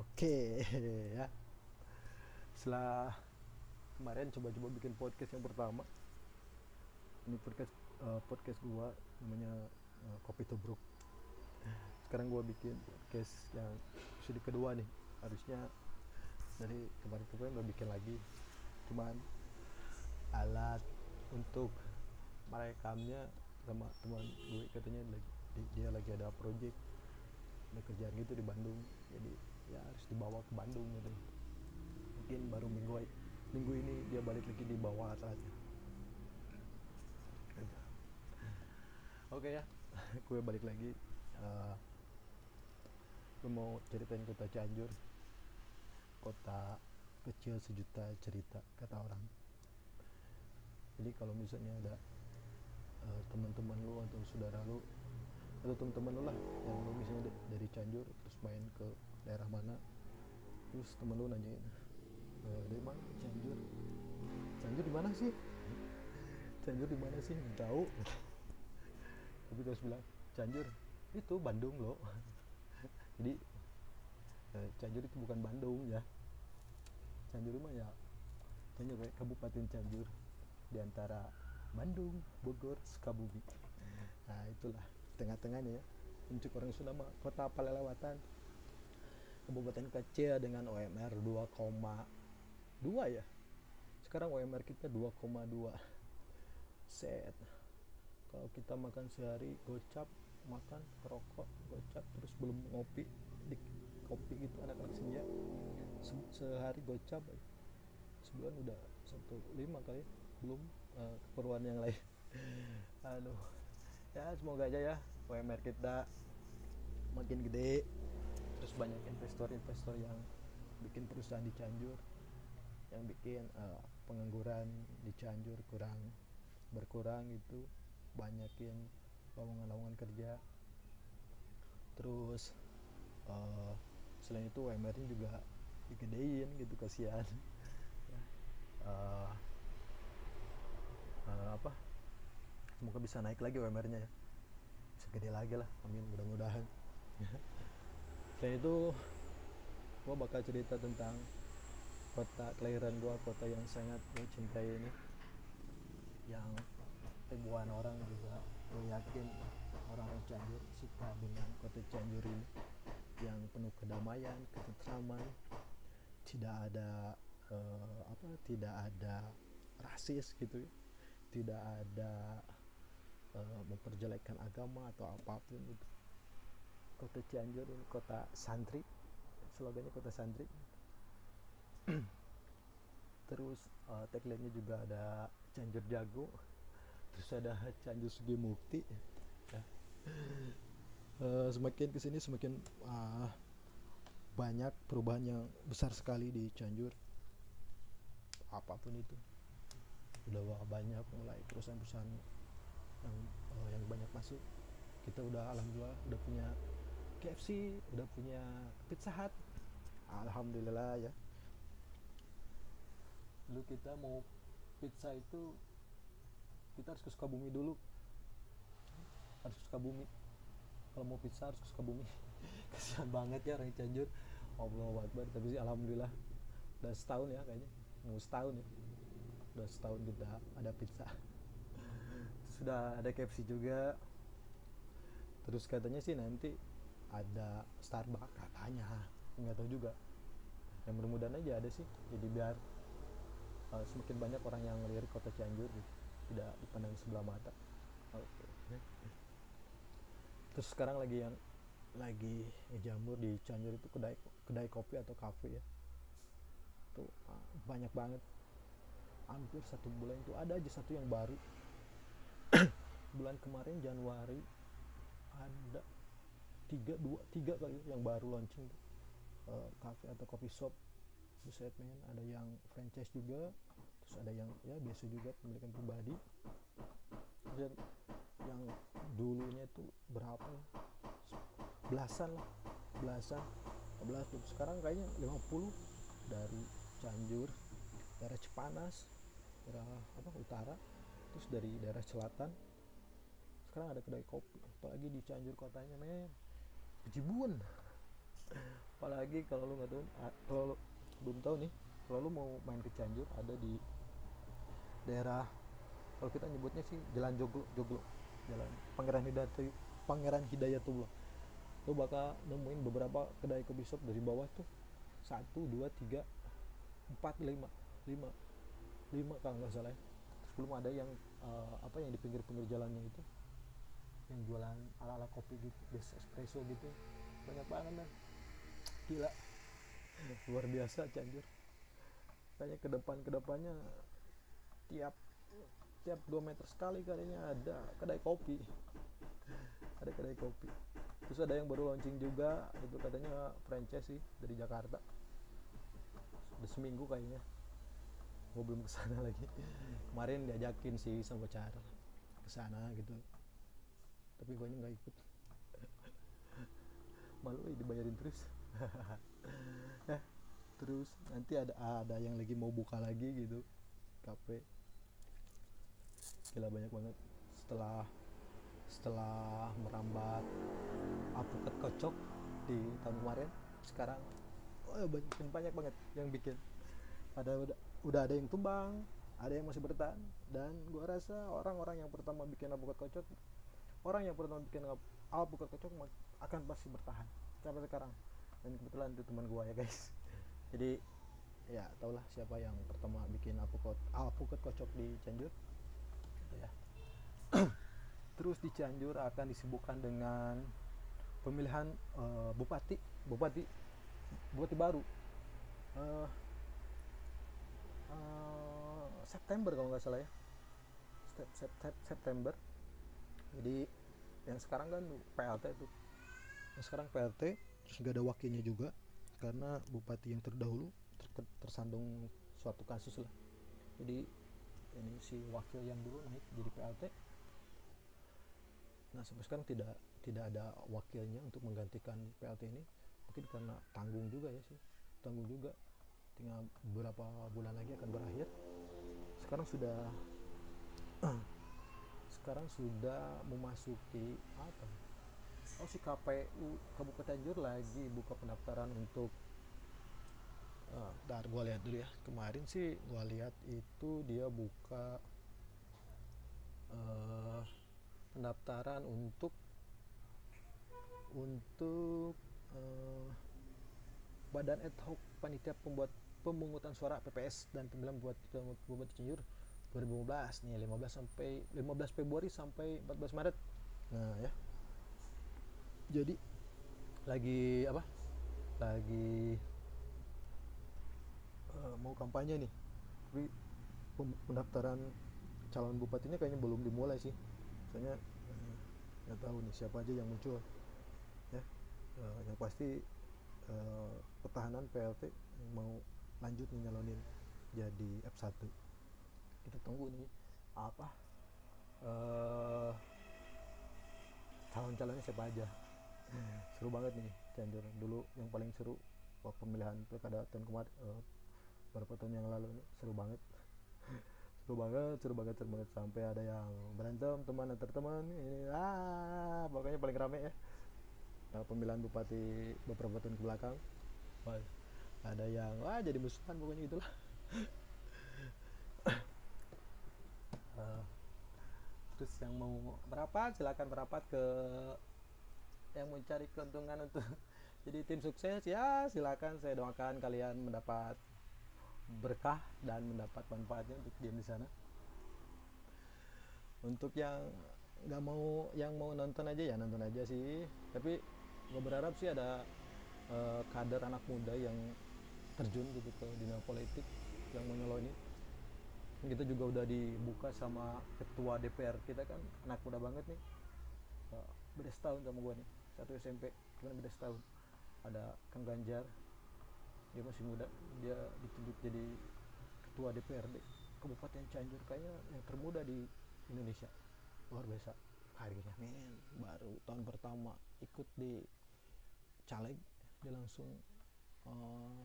Oke ya. Setelah kemarin coba-coba bikin podcast yang pertama. Ini podcast eh, podcast gua namanya eh, Kopi Tubruk. Sekarang gua bikin podcast yang episode kedua nih. Harusnya dari kemarin-kemarin udah bikin lagi. Cuman alat untuk merekamnya sama teman gue katanya dia lagi ada project ada kerjaan gitu di Bandung jadi ya harus dibawa ke Bandung gitu. Mungkin baru minggu minggu ini dia balik lagi di bawah alatnya oke ya. Gue balik lagi Eh, gue mau ceritain kota Cianjur. Kota kecil sejuta cerita kata orang. Jadi kalau misalnya ada eh, teman-teman lu atau saudara lu atau teman-teman lu lah yang lu misalnya da- dari Cianjur terus main ke daerah mana. Terus temen lu nanyain "Eh, dari mana? Cianjur. Cianjur di mana sih? Cianjur di mana sih? Nggak tahu. Tapi terus bilang Cianjur itu Bandung loh jadi eh, Cianjur itu bukan Bandung ya. Cianjur mah ya Cianjur kayak Kabupaten Cianjur. Di antara Bandung, Bogor, Sukabumi. Nah, itulah tengah-tengahnya ya. Untuk orang Sunda kota Palelewatan. Kabupaten kecil dengan OMR 2,2 ya. Sekarang OMR kita 2,2. Set. Kalau kita makan sehari gocap, makan kerokok, gocap terus belum ngopi di kopi gitu anak-anak senja Se- sehari gocap aja. sebulan udah satu lima kali belum eh, keperluan yang lain aduh ya semoga aja ya UMR kita makin gede terus banyak investor-investor yang bikin perusahaan di Cianjur yang bikin eh, pengangguran di Cianjur kurang berkurang gitu. Banyakin lowongan-lowongan kerja. Terus eh, selain itu UMR nya juga digedein gitu kasihan. Eh, eh, apa? Semoga bisa naik lagi UMR nya ya. Bisa gede lagi lah amin mudah-mudahan selain itu gua bakal cerita tentang kota kelahiran gua kota yang sangat gue cintai ini yang ribuan orang juga gue yakin orang-orang Cianjur suka dengan kota Cianjur ini yang penuh kedamaian, ketentraman, tidak ada eh, apa, tidak ada rasis gitu, ya. tidak ada eh, memperjelekkan agama atau apa pun itu. Kota Cianjur ini kota santri, slogannya kota santri. Terus eh, tagline-nya juga ada Cianjur Jago, terus ada Cianjur Sugi Mukti. Eh, semakin ke sini semakin ah, banyak perubahan yang besar sekali di Cianjur apa pun itu udah banyak mulai perusahaan-perusahaan yang eh, yang banyak masuk kita udah alhamdulillah udah punya KFC udah punya Pizza Hut. Alhamdulillah ya. Dulu kita mau pizza itu kita harus ke Sukabumi dulu. Harus ke Sukabumi. Kalau mau pizza harus ke Sukabumi. Kasihan banget ya orang Cianjur. Allah Akbar. Tapi alhamdulillah udah setahun ya kayaknya. Mau setahun ya. Udah setahun kita ada pizza. Sudah ada KFC juga. Terus katanya sih nanti ada Starbucks katanya. Nggak tahu juga. Yang mudah-mudahan aja ada sih. Jadi biar uh, semakin banyak orang yang melirik kota Cianjur gitu. tidak dipandang sebelah mata. Oke. Terus sekarang lagi yang lagi ngejamur di Cianjur itu kedai kedai kopi atau kafe ya. Tuh ah, banyak banget. Hampir satu bulan itu ada aja satu yang baru. Bulan kemarin Januari ada tiga dua tiga kali ya yang baru launching tuh. Eh, kafe atau coffee shop buset men ada yang franchise juga terus ada yang ya biasa juga pemilikan pribadi. Dan yang dulunya itu berapa ya? Belasan lah belasan 15 tuh. sekarang kayaknya 50 dari Cianjur daerah Cipanas daerah apa utara terus dari daerah selatan. Sekarang ada kedai kopi apalagi di Cianjur kotanya men Pejibun apalagi kalau lu nggak tahu ah, kalau lu belum tahu nih kalau lu mau main ke Cianjur ada di daerah kalau kita nyebutnya sih Jalan Joglo Joglo. Jalan Pangeran Hidayat Pangeran Hidayatullah. Lu bakal nemuin beberapa kedai kopi shop dari bawah tuh. Satu dua tiga empat lima. Lima. Lima kalau nggak salah ya. terus belum ada yang uh, apa yang di pinggir-pinggir jalannya itu yang jualan ala-ala kopi gitu espresso gitu. Banyak banget man gila. Luar biasa Cianjur kayaknya ke depan ke depannya tiap tiap 2 meter sekali kayaknya ada kedai kopi. Ada kedai kopi. Terus ada yang baru launching juga itu katanya franchise sih dari Jakarta. Udah seminggu kayaknya. Gue belum ke sana lagi. Kemarin diajakin sih sama pacar ke sana gitu tapi gue nggak ikut. Malu eh, dibayarin terus. Eh terus nanti ada ada yang lagi mau buka lagi gitu. Kafe. Gila banyak banget. Setelah setelah merambat apukat kocok di tahun kemarin sekarang oh, banyak, banyak banget yang bikin. Ada udah, udah ada yang tumbang ada yang masih bertahan dan gua rasa orang-orang yang pertama bikin apukat kocok orang yang pertama bikin alpukat kocok akan pasti bertahan. Sampai sekarang. Dan kebetulan itu teman gua ya guys. Jadi ya taulah siapa yang pertama bikin alpukat alpukat kocok di Cianjur. Gitu ya. Terus di Cianjur akan disibukkan dengan pemilihan uh, bupati. Bupati bupati baru. Uh, uh, September kalau nggak salah ya. September jadi yang sekarang kan PLT itu yang sekarang PLT terus nggak ada wakilnya juga karena bupati yang terdahulu ter tersandung suatu kasus lah. Jadi ini si wakil yang dulu naik jadi PLT nah sampai sekarang tidak tidak ada wakilnya untuk menggantikan PLT ini. Mungkin karena tanggung juga ya sih. Tanggung juga. Tinggal beberapa bulan lagi akan berakhir. Sekarang sudah sekarang sudah memasuki apa? Oh si KPU Kabupaten Jur lagi buka pendaftaran untuk uh, dar gue lihat dulu ya. Kemarin sih gue lihat itu dia buka uh, pendaftaran untuk untuk uh, badan ad hoc panitia pembuat pemungutan suara PPS dan pemilihan buat Bupati Cianjur 2015 nih 15 sampai 15 Februari sampai 14 Maret. Nah ya. Jadi lagi apa? Lagi uh, mau kampanye nih. Tapi pendaftaran calon bupatinya kayaknya belum dimulai sih. Soalnya eh, nggak uh, tahu nih siapa aja yang muncul ya. Uh, yang pasti uh, pertahanan PLT mau lanjut nih nyalonin jadi F1 kita tunggu nih apa uh, calon-calonnya siapa aja. Hmm. seru banget nih Cianjur. Dulu yang paling seru waktu pemilihan pilkada tahun kemarin uh, beberapa tahun yang lalu seru banget. Seru banget seru banget seru banget. Sampai ada yang berantem teman antar teman ini ah pokoknya paling rame ya. Nah, pemilihan bupati beberapa tahun ke belakang. Wah, ada yang wah jadi musuhan pokoknya itulah terus yang mau merapat silakan merapat ke yang mencari keuntungan untuk jadi tim sukses. Ya silakan saya doakan kalian mendapat berkah dan mendapat manfaatnya untuk diam di sana. Untuk yang nggak mau yang mau nonton aja ya nonton aja sih. Tapi gue berharap sih ada uh, kader anak muda yang terjun gitu ke dunia politik yang mau nyalonin kita juga udah dibuka sama ketua DPR kita kan anak muda banget nih. Beda setahun sama gua nih satu SMP cuman beda setahun ada Kang Ganjar dia masih muda dia ditunjuk jadi ketua DPRD Kabupaten Cianjur kayaknya yang termuda di Indonesia. Luar biasa. Karirnya men baru tahun pertama ikut di caleg dia langsung uh,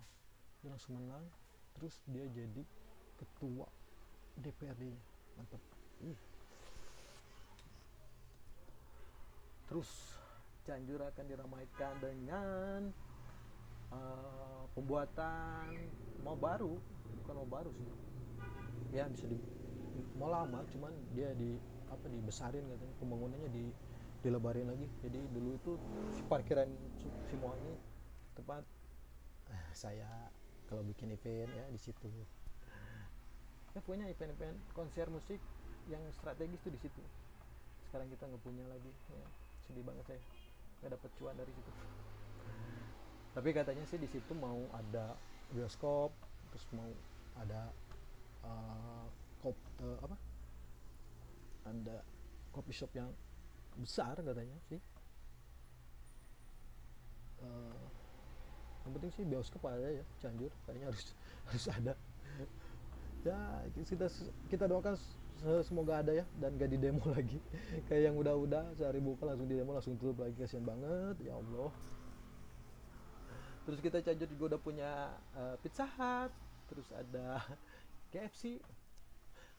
dia langsung menang terus dia jadi ketua DPRD-nya mantap. Ih. terus Cianjur akan diramaikan dengan uh, pembuatan mau baru. Bukan mau baru sih. Ya bisa di mau lama cuman dia di apa dibesarin katanya. Pembangunannya di dilebarin lagi. Jadi dulu itu si parkiran semua ini tempat eh, saya kalau bikin event ya di situ ya punya event-event konser musik yang strategis tuh di situ. Sekarang kita nggak punya lagi ya, sedih banget saya. Nggak dapat cuan dari situ. Tapi katanya sih di situ mau ada bioskop terus mau ada uh, kop uh, apa? Ada coffee shop yang besar katanya sih. Uh, yang penting sih bioskop ada ya Cianjur. Kayaknya harus harus ada ya kita kita doakan semoga ada ya dan gak di demo lagi. Kayak yang udah-udah sehari buka langsung di demo langsung tutup lagi kasihan banget ya Allah. Terus kita Cianjur juga udah punya uh, Pizza Hut terus ada KFC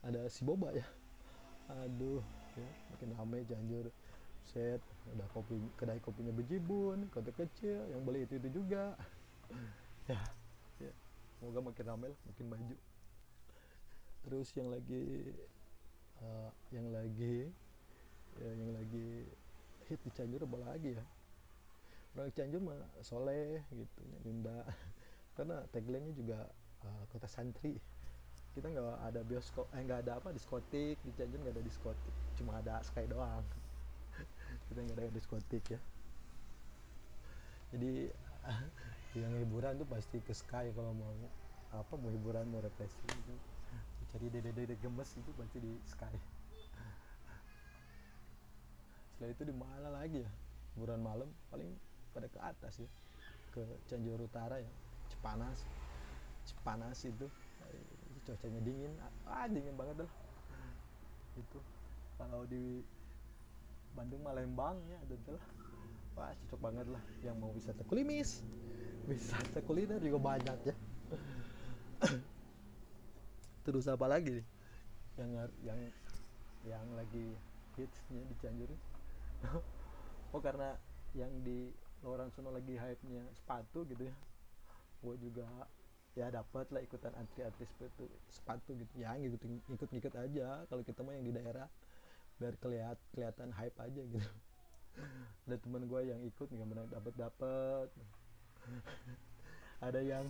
ada si Boba ya. Aduh ya makin ramai Cianjur set udah kopi kedai kopinya bejibun kota kecil yang beli itu itu juga. Ya, ya semoga makin ramai lah makin maju terus yang lagi uh, yang lagi ya, yang lagi hit di Cianjur apa lagi ya? Orang Cianjur mah soleh gitu Nyunda karena tagline-nya juga uh, kota santri. Kita nggak ada bioskop eh nggak ada apa diskotik. Di Cianjur nggak ada diskotik cuma ada sky doang. Kita nggak ada diskotik ya. Jadi yang hiburan tuh pasti ke sky kalau mau apa mau hiburan mau represi itu cari dede-dede gemes itu pasti di sky. Setelah itu di mana lagi ya? Hiburan malam paling pada ke atas ya. Ke Cianjur Utara ya. Cipanas Cipanas itu. Cuacanya dingin. Ah dingin banget lah. Itu. Kalau di Bandung Malembang ya ada lah. Wah cocok banget lah. Yang mau wisata kulimis. Wisata kuliner juga banyak ya terus apa lagi nih? Yang yang yang lagi hitsnya di Cianjur oh karena yang di orang sono lagi hype nya sepatu gitu ya. Gue juga ya dapat lah ikutan antri-antri sepatu sepatu gitu. Ya ngikut ngikut ngikut aja. Kalau kita mah yang di daerah biar kelihat kelihatan hype aja gitu. Ada teman gue yang ikut nggak pernah dapat dapat ada yang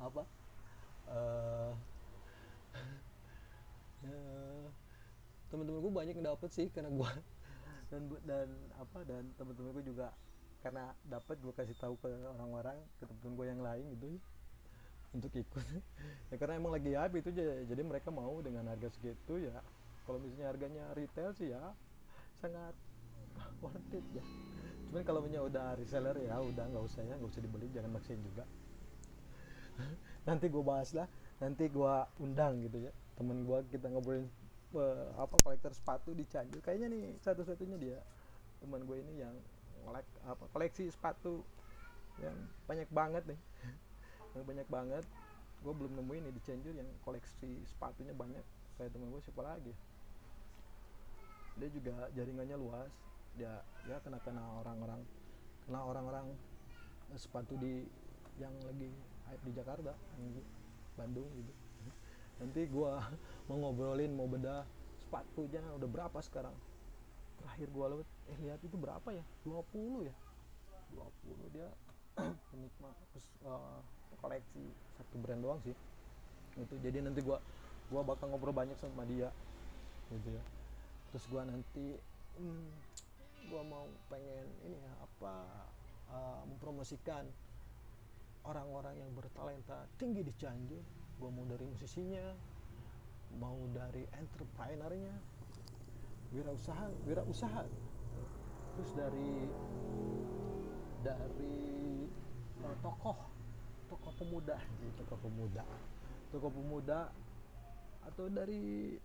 apa? Uh, uh, teman-teman gue banyak yang dapat sih karena gue dan dan apa dan teman-teman gue juga karena dapat gue kasih tahu ke orang-orang ke teman gue yang lain gitu. Untuk ikut. Ya karena emang lagi hype itu jadi mereka mau dengan harga segitu ya. Kalau misalnya harganya retail sih ya sangat worth it ya. Cuman kalau punya udah reseller ya udah nggak usah ya nggak usah dibeli jangan maksain juga. Nanti gue bahas lah nanti gue undang gitu ya. Temen gue kita ngobrolin uh, apa kolektor sepatu di Cianjur. Kayaknya nih satu-satunya dia teman gue ini yang kolek apa koleksi sepatu yang banyak banget nih. Yang banyak banget. Gue belum nemuin nih di Cianjur yang koleksi sepatunya banyak. Kayak teman gue siapa lagi dia juga jaringannya luas. Dia ya kena kena orang-orang kena orang-orang sepatu di yang lagi hype di Jakarta Bandung gitu. Nanti gue mau ngobrolin mau beda sepatunya udah berapa sekarang? Terakhir gue lihat eh lihat itu berapa ya? 20 ya? 20 dia penikmat uh, koleksi satu brand doang sih. Itu jadi nanti gua gua bakal ngobrol banyak sama dia gitu ya. Terus gua nanti hmm, gua mau pengen ini ya apa uh, mempromosikan orang-orang yang bertalenta tinggi di Cianjur gua mau dari musisinya mau dari entrepreneurnya. Wirausaha wirausaha. Terus dari dari uh, tokoh tokoh pemuda. Tokoh pemuda. Tokoh pemuda atau dari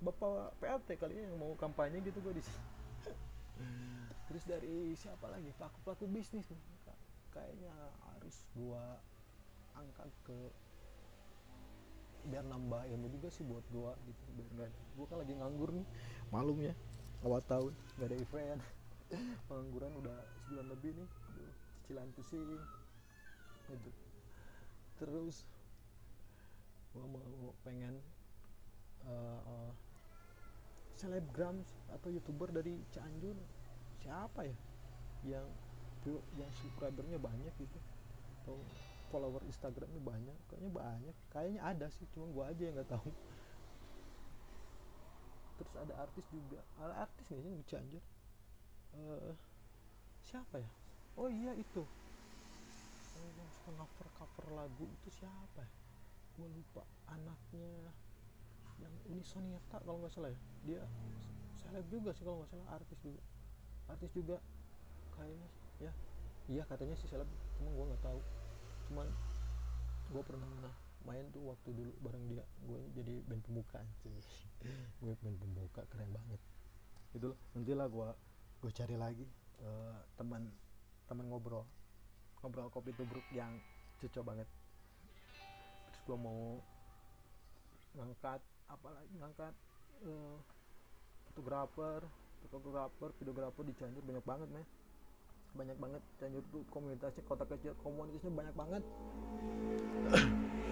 bapak PLT kali ya yang mau kampanye gitu gue di sini. Terus dari siapa lagi? Pelaku pelaku bisnis. Kayaknya harus gua angkat ke biar nambah ilmu juga sih buat gua gitu. Biar gak, gua kan lagi nganggur nih malum ya awal tahun gak ada event. Pengangguran udah sebulan lebih nih Aduh, cicilan pusing itu terus gua mau pengen uh, uh, selebgram atau youtuber dari Cianjur. Siapa ya? Yang yang subscribernya banyak gitu atau follower Instagramnya banyak kayaknya banyak. Kayaknya ada sih cuma gua aja yang nggak tahu. Terus ada artis juga. Ada artis nggak sih di Cianjur uh, siapa ya? Oh iya itu. Oh, yang suka cover cover lagu itu siapa ya? Gue lupa anaknya yang Uni Soniata kalau nggak salah ya. Dia seleb juga sih kalau nggak salah. Artis juga. Artis juga kayaknya ya iya katanya sih seleb cuma gue nggak tahu cuman gue pernah main tuh waktu dulu bareng dia. Gue jadi band pembuka sih gue band pembuka keren banget. Itu nanti lah gue gue cari lagi uh, teman teman ngobrol. Ngobrol kopi tubruk yang cocok banget. Terus gue mau ngangkat apalagi ngangkat? Uh, fotografer fotografer videografer di Cianjur banyak banget men banyak banget Cianjur tuh komunitasnya kota kecil komunitasnya banyak banget.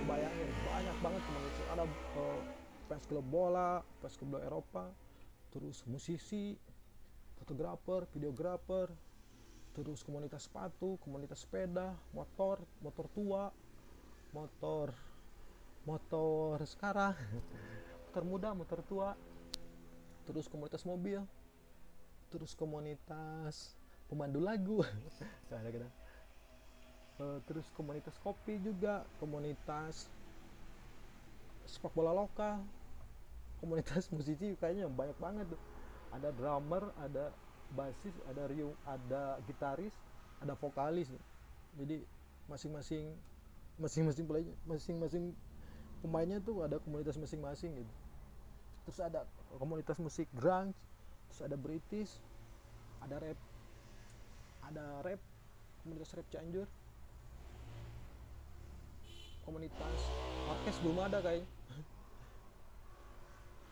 Bayangin banyak banget komunitas. Ada uh, fans klub bola fans klub Eropa terus musisi fotografer videografer terus komunitas sepatu komunitas sepeda motor motor tua motor motor sekarang motor muda motor tua terus komunitas mobil terus komunitas pemandu lagu. Ada kita uh, terus komunitas kopi juga komunitas sepak bola lokal komunitas musisi kayaknya banyak banget ada drummer ada basis ada riu ada gitaris ada vokalis. Jadi masing-masing masing-masing masing-masing pemainnya tuh ada komunitas masing-masing gitu. Terus ada komunitas musik grunge terus ada British ada rap ada rap komunitas rap Cianjur. Komunitas orkes belum ada kayaknya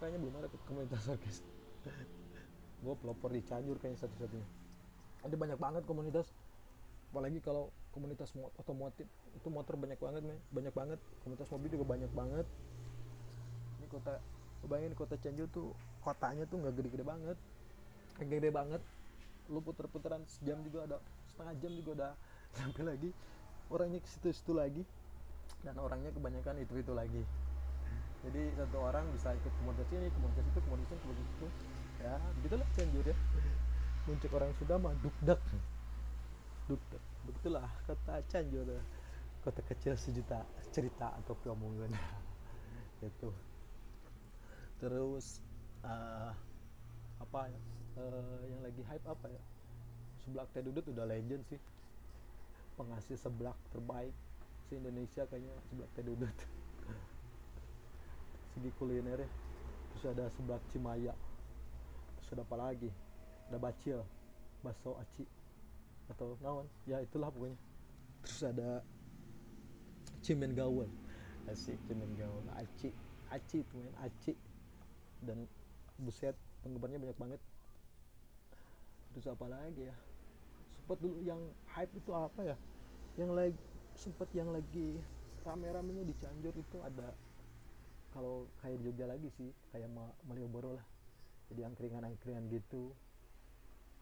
kayaknya belum ada komunitas orkes. Gue pelopor di Cianjur kayaknya satu-satunya. Ada banyak banget komunitas. Apalagi kalau komunitas otomotif itu motor banyak banget nih banyak banget. Komunitas mobil juga banyak banget. Ini kota bayangin kota Cianjur tuh kotanya tuh nggak gede-gede banget. Gede banget lu puter-puteran sejam juga ada setengah jam juga udah sampai lagi. Orangnya ke situ-situ lagi. Dan orangnya kebanyakan itu-itu lagi. Jadi satu orang bisa ikut komunitas ini komunitas itu komunitas itu komunitas itu. Ya begitulah Cianjur ya muncul orang sudah mah dukdak dukdak begitulah kota Cianjur. Kota kecil sejuta cerita atau keomongan. Itu terus uh, apa ya uh, yang lagi hype apa ya? Seblak teh dudut udah legend sih. Penghasil seblak terbaik se Indonesia kayaknya seblak teh dudut segi kuliner ya terus ada seblak Cimaya. Terus ada apa lagi? Ada bacil bakso aci. Atau naon ya itulah pokoknya. Terus ada cimen gaul asik cimen gaul aci aci main aci. Dan buset penggemarnya banyak banget terus apa lagi ya? Sempat dulu yang hype itu apa ya? Yang lagi sempat yang lagi rame-ramenya di Cianjur itu ada kalau kayak Jogja lagi sih kayak Malioboro lah. Jadi angkringan-angkringan gitu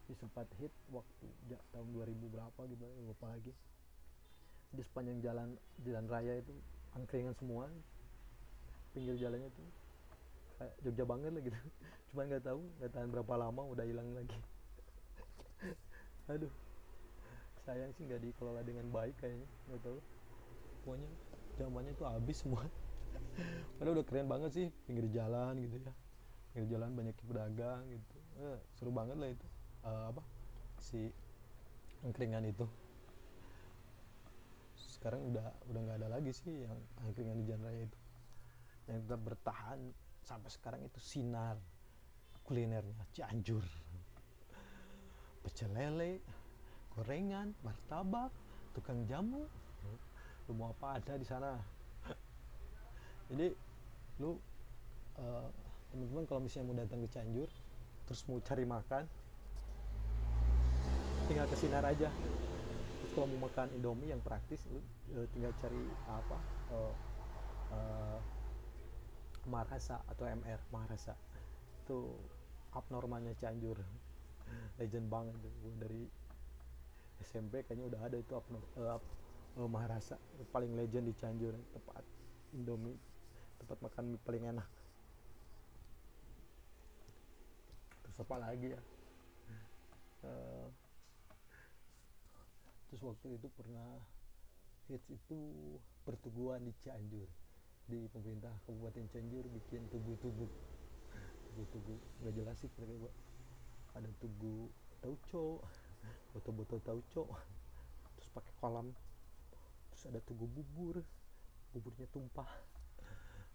di sempat hit waktu ya, tahun 2000 berapa gitu lupa lagi. Di sepanjang jalan jalan raya itu angkringan semua pinggir jalannya tuh kayak Jogja banget lah gitu. Cuman nggak tahu nggak tahan berapa lama udah hilang lagi aduh. Sayang sih nggak dikelola dengan baik kayaknya nggak tahu. Pokoknya zamannya tuh habis semua. Padahal udah keren banget sih pinggir jalan gitu ya. Pinggir jalan banyak pedagang gitu. Eh, seru banget lah itu. Uh, apa? Si angkringan itu. Sekarang udah udah nggak ada lagi sih yang angkringan di jalan itu. Yang tetap bertahan sampai sekarang itu sinar kulinernya Cianjur pecel lele gorengan martabak tukang jamu. Lu mau apa ada di sana? Jadi lu uh, teman-teman kalau misalnya mau datang ke Cianjur terus mau cari makan tinggal ke Sinar aja. Kalau mau makan indomie yang praktis lu uh, tinggal cari apa uh, uh, Maharasa atau MR Maharasa itu abnormalnya Cianjur legend banget tuh. Dari SMP kayaknya udah ada itu abnor, uh, uh, Maharasa. Paling legend di Cianjur tempat Indomie tempat makan mie paling enak. Terus apa lagi ya? Uh, terus waktu itu pernah hits itu pertuguan di Cianjur. Di pemerintah Kabupaten Cianjur bikin tugu-tugu. Tugu-tugu. Nggak jelas sih kira-kira ada tugu tauco botol-botol tauco terus pakai kolam. Terus ada tugu bubur buburnya tumpah.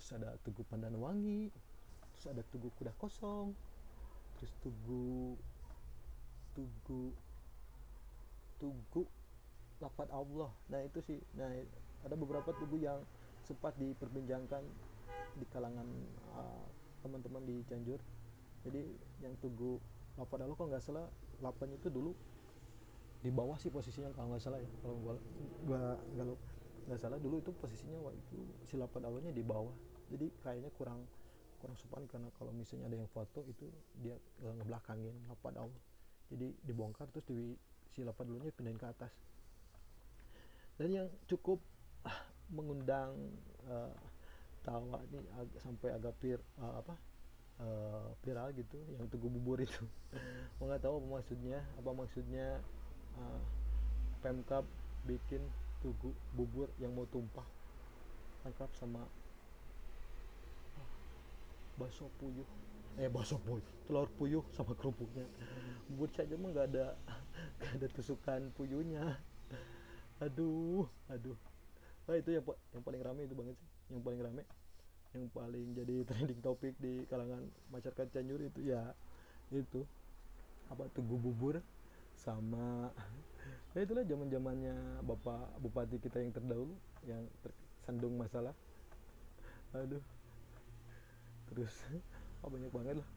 Terus ada tugu pandan wangi terus ada tugu kuda kosong terus tugu tugu tugu lapat Allah. Nah itu sih. Nah ada beberapa tugu yang sempat diperbincangkan di kalangan uh, teman-teman di Cianjur. Jadi yang tugu Allah kok nggak salah lapan itu dulu di bawah sih posisinya kalau nggak salah ya. Kalau gua gua nggak nggak salah dulu itu posisinya waktu itu si lapan Allahnya di bawah. Jadi kayaknya kurang kurang sopan karena kalau misalnya ada yang foto itu dia uh, ngebelakangin lapan Allah jadi dibongkar terus di si lapan dulunya pindahin ke atas. Dan yang cukup ah, mengundang uh, tawa nih ag sampai agak pir uh, apa uh, viral gitu yang tugu bubur itu. Mau nggak tahu apa maksudnya apa maksudnya uh, pemkap bikin tugu bubur yang mau tumpah. Lengkap sama bakso puyuh. Eh bakso puyuh telur puyuh sama kerupuknya. Bubur saja mah nggak ada nggak ada tusukan puyuhnya. Aduh aduh. Nah itu yang yang paling rame itu banget sih yang paling rame yang paling jadi trending topik di kalangan masyarakat Cianjur itu ya itu apa tugu bubur sama ya itulah zaman zamannya bapak bupati kita yang terdahulu yang tersandung masalah. Aduh. Terus oh, banyak banget lah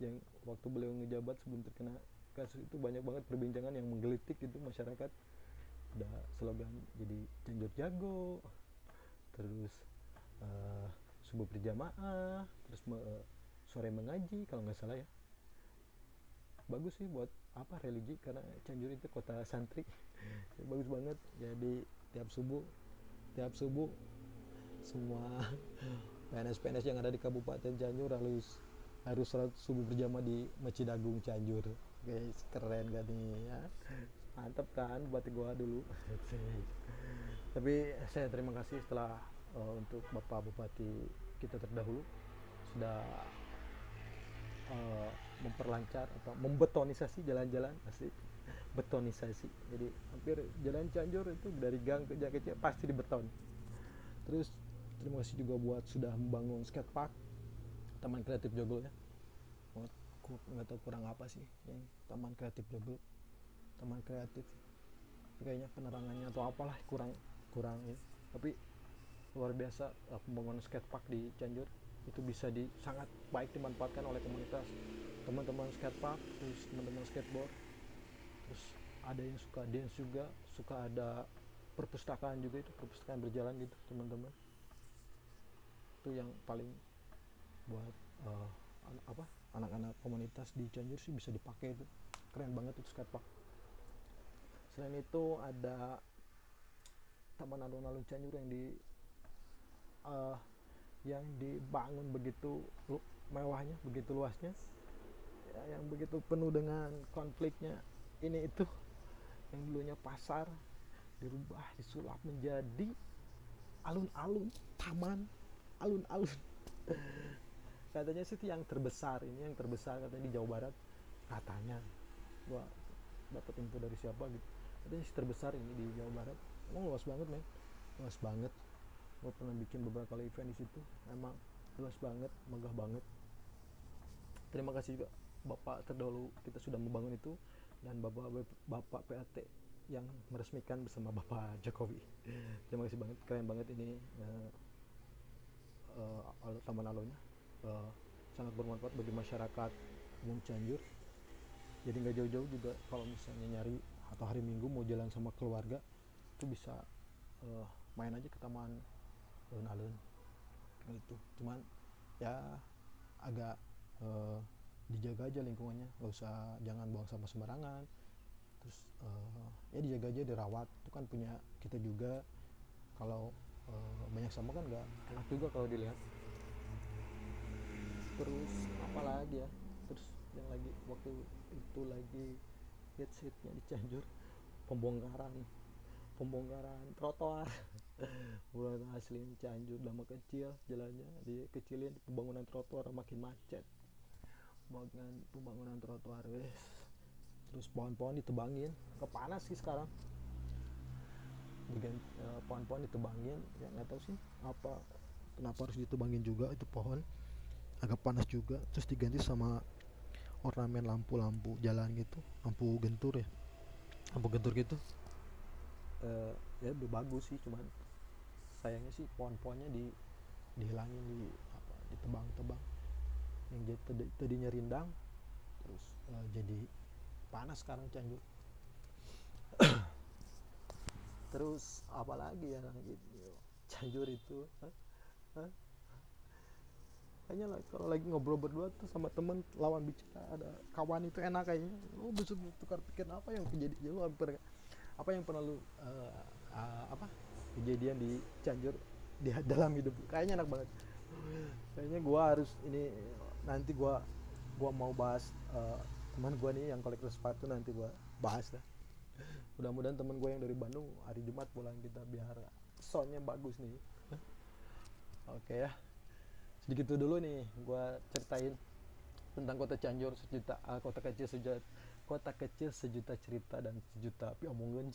yang waktu beliau ngejabat sebelum terkena kasus itu banyak banget perbincangan yang menggelitik itu masyarakat. Ada slogan jadi Cianjur jago terus uh, subuh berjamaah terus me, sore mengaji kalau nggak salah ya. Bagus sih buat apa religi karena Cianjur itu kota santri. Ya, bagus banget. Jadi tiap subuh tiap subuh semua PNS-PNS yang ada di Kabupaten Cianjur harus harus sholat subuh berjamaah di Masjid Agung Cianjur. Guys keren gak nih ya? Mantap kan buat gua dulu. Tapi saya terima kasih setelah uh, untuk bapak bupati kita terdahulu sudah uh, memperlancar atau membetonisasi jalan-jalan asik betonisasi. Jadi hampir jalan Cianjur itu dari gang ke jalan kecil pasti dibeton. Terus terima kasih juga buat sudah membangun skatepark taman kreatif Joglo ya. Nggak tahu kurang apa sih yang taman kreatif Joglo. Taman kreatif kayaknya penerangannya atau apalah kurang kurang ini. Tapi luar biasa uh, pembangunan skatepark di Cianjur. Itu bisa di sangat baik dimanfaatkan oleh komunitas teman-teman skatepark terus teman-teman skateboard. Terus ada yang suka dance juga suka ada perpustakaan juga itu perpustakaan berjalan gitu teman-teman. Itu yang paling buat uh, apa anak-anak komunitas di Cianjur sih bisa dipakai itu. Keren banget itu skatepark selain itu ada taman alun-alun Cianjur yang di uh, yang dibangun begitu mewahnya begitu luasnya ya, yang begitu penuh dengan konfliknya. Ini itu yang dulunya pasar dirubah disulap menjadi alun-alun taman alun-alun. Katanya sih yang terbesar ini yang terbesar katanya di Jawa Barat. Katanya gua dapat info dari siapa gitu. Katanya sih terbesar ini di Jawa Barat. Emang luas banget men. Luas banget gua pernah bikin beberapa kali event di situ. Emang luas banget megah banget. Terima kasih juga bapak terdahulu kita sudah membangun itu dan bapak bapak PAT yang meresmikan bersama bapak Jokowi. Terima kasih banget keren banget ini uh, uh, taman alunnya uh, sangat bermanfaat bagi masyarakat umum Cianjur. Jadi nggak jauh-jauh juga kalau misalnya nyari atau hari minggu mau jalan sama keluarga itu bisa uh, main aja ke taman alun-alun. Gitu. Cuman ya agak uh, dijaga aja lingkungannya. Nggak usah jangan buang sampah sembarangan. Terus uh, ya dijaga aja dirawat. Itu kan punya kita juga. Kalau uh, banyak sampah kan nggak enak juga kalau dilihat. Terus apa lagi ya? Terus yang lagi waktu itu lagi hits hitnya di Cianjur. Pembongkaran. Pembongkaran trotoar bulan asli Cianjur lama kecil jalannya dikecilin pembangunan trotoar makin macet. Pembangunan pembangunan trotoar wes. Terus pohon-pohon ditebangin. Kepanas sih sekarang. Dengan uh, pohon-pohon ditebangin. Ya nggak tahu sih apa kenapa harus ditebangin juga itu pohon. Agak panas juga. Terus diganti sama ornamen lampu-lampu jalan gitu. Lampu gentur ya. Lampu gentur gitu? Uh, ya lebih bagus sih cuman sayangnya sih pohon-pohonnya di dihilangin di apa ditebang-tebang. Yang jadi tadinya rindang terus uh, jadi panas sekarang Cianjur. Terus apalagi ya gitu Cianjur itu kayaknya lah, kalau lagi ngobrol berdua tuh sama temen lawan bicara ada kawan itu enak kayaknya. Lu bisa tukar pikir apa yang hampir apa yang pernah lu uh, uh, apa kejadian di Cianjur di dalam hidup. Kayaknya enak banget. Kayaknya gua harus ini nanti gua gua mau bahas uh, teman gua nih yang kolektor sepatu nanti gua bahas dah. Mudah-mudahan teman gue yang dari Bandung hari Jumat pulang kita biar soundnya bagus nih. Oke ya. Segitu dulu nih gue ceritain tentang kota Cianjur sejuta uh, kota kecil sejuta kota kecil sejuta cerita dan sejuta omongan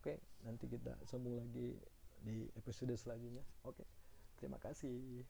Oke, nanti kita sambung lagi di episode selanjutnya. Oke, terima kasih.